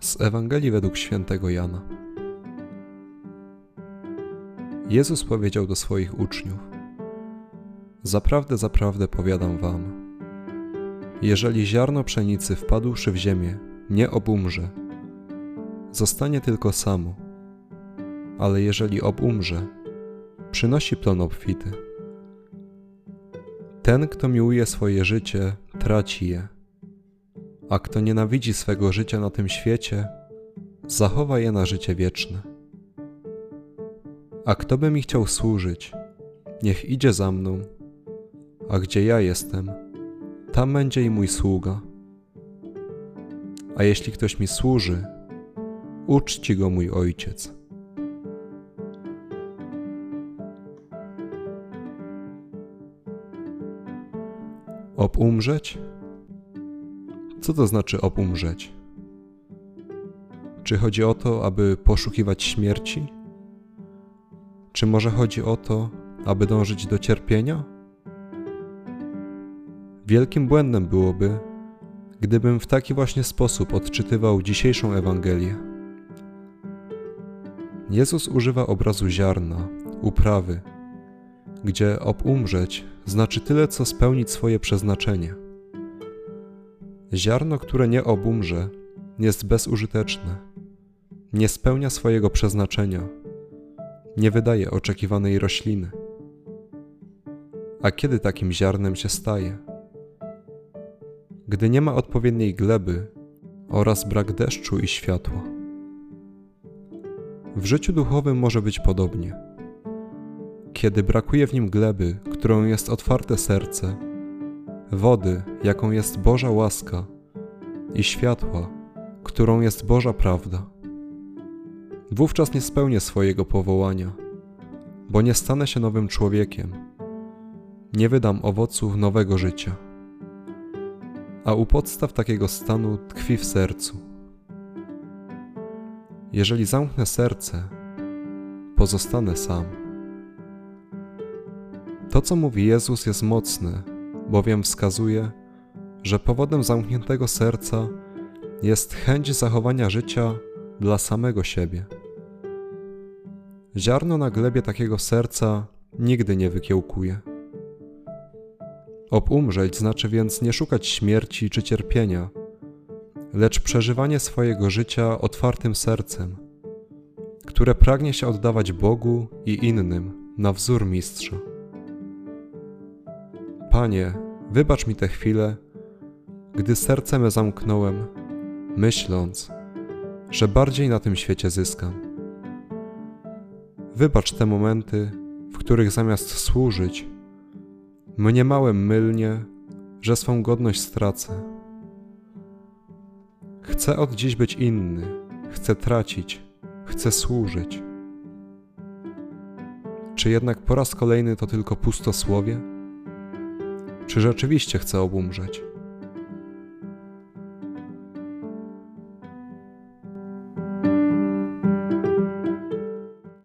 Z Ewangelii według świętego Jana. Jezus powiedział do swoich uczniów: Zaprawdę, zaprawdę powiadam wam, jeżeli ziarno pszenicy wpadłszy w ziemię, nie obumrze, zostanie tylko samo, ale jeżeli obumrze, przynosi plon obfity. Ten, kto miłuje swoje życie, traci je a kto nienawidzi swego życia na tym świecie, zachowa je na życie wieczne. A kto by mi chciał służyć, niech idzie za mną, a gdzie ja jestem, tam będzie i mój sługa. A jeśli ktoś mi służy, uczci go mój ojciec. Obumrzeć? Co to znaczy obumrzeć? Czy chodzi o to, aby poszukiwać śmierci? Czy może chodzi o to, aby dążyć do cierpienia? Wielkim błędem byłoby, gdybym w taki właśnie sposób odczytywał dzisiejszą Ewangelię. Jezus używa obrazu ziarna, uprawy, gdzie obumrzeć znaczy tyle, co spełnić swoje przeznaczenie. Ziarno, które nie obumrze, jest bezużyteczne, nie spełnia swojego przeznaczenia, nie wydaje oczekiwanej rośliny. A kiedy takim ziarnem się staje? Gdy nie ma odpowiedniej gleby oraz brak deszczu i światła. W życiu duchowym może być podobnie. Kiedy brakuje w nim gleby, którą jest otwarte serce, wody, jaką jest Boża łaska, i światła, którą jest Boża prawda. Wówczas nie spełnię swojego powołania, bo nie stanę się nowym człowiekiem, nie wydam owoców nowego życia. A u podstaw takiego stanu tkwi w sercu. Jeżeli zamknę serce, pozostanę sam. To, co mówi Jezus, jest mocne bowiem wskazuje, że powodem zamkniętego serca jest chęć zachowania życia dla samego siebie. Ziarno na glebie takiego serca nigdy nie wykiełkuje. Obumrzeć znaczy więc nie szukać śmierci czy cierpienia, lecz przeżywanie swojego życia otwartym sercem, które pragnie się oddawać Bogu i innym na wzór mistrza. Panie, wybacz mi te chwile, gdy serce me zamknąłem, myśląc, że bardziej na tym świecie zyskam. Wybacz te momenty, w których zamiast służyć, mniemałem mylnie, że swą godność stracę. Chcę od dziś być inny, chcę tracić, chcę służyć. Czy jednak po raz kolejny to tylko pustosłowie? Czy rzeczywiście chcę obumrzeć?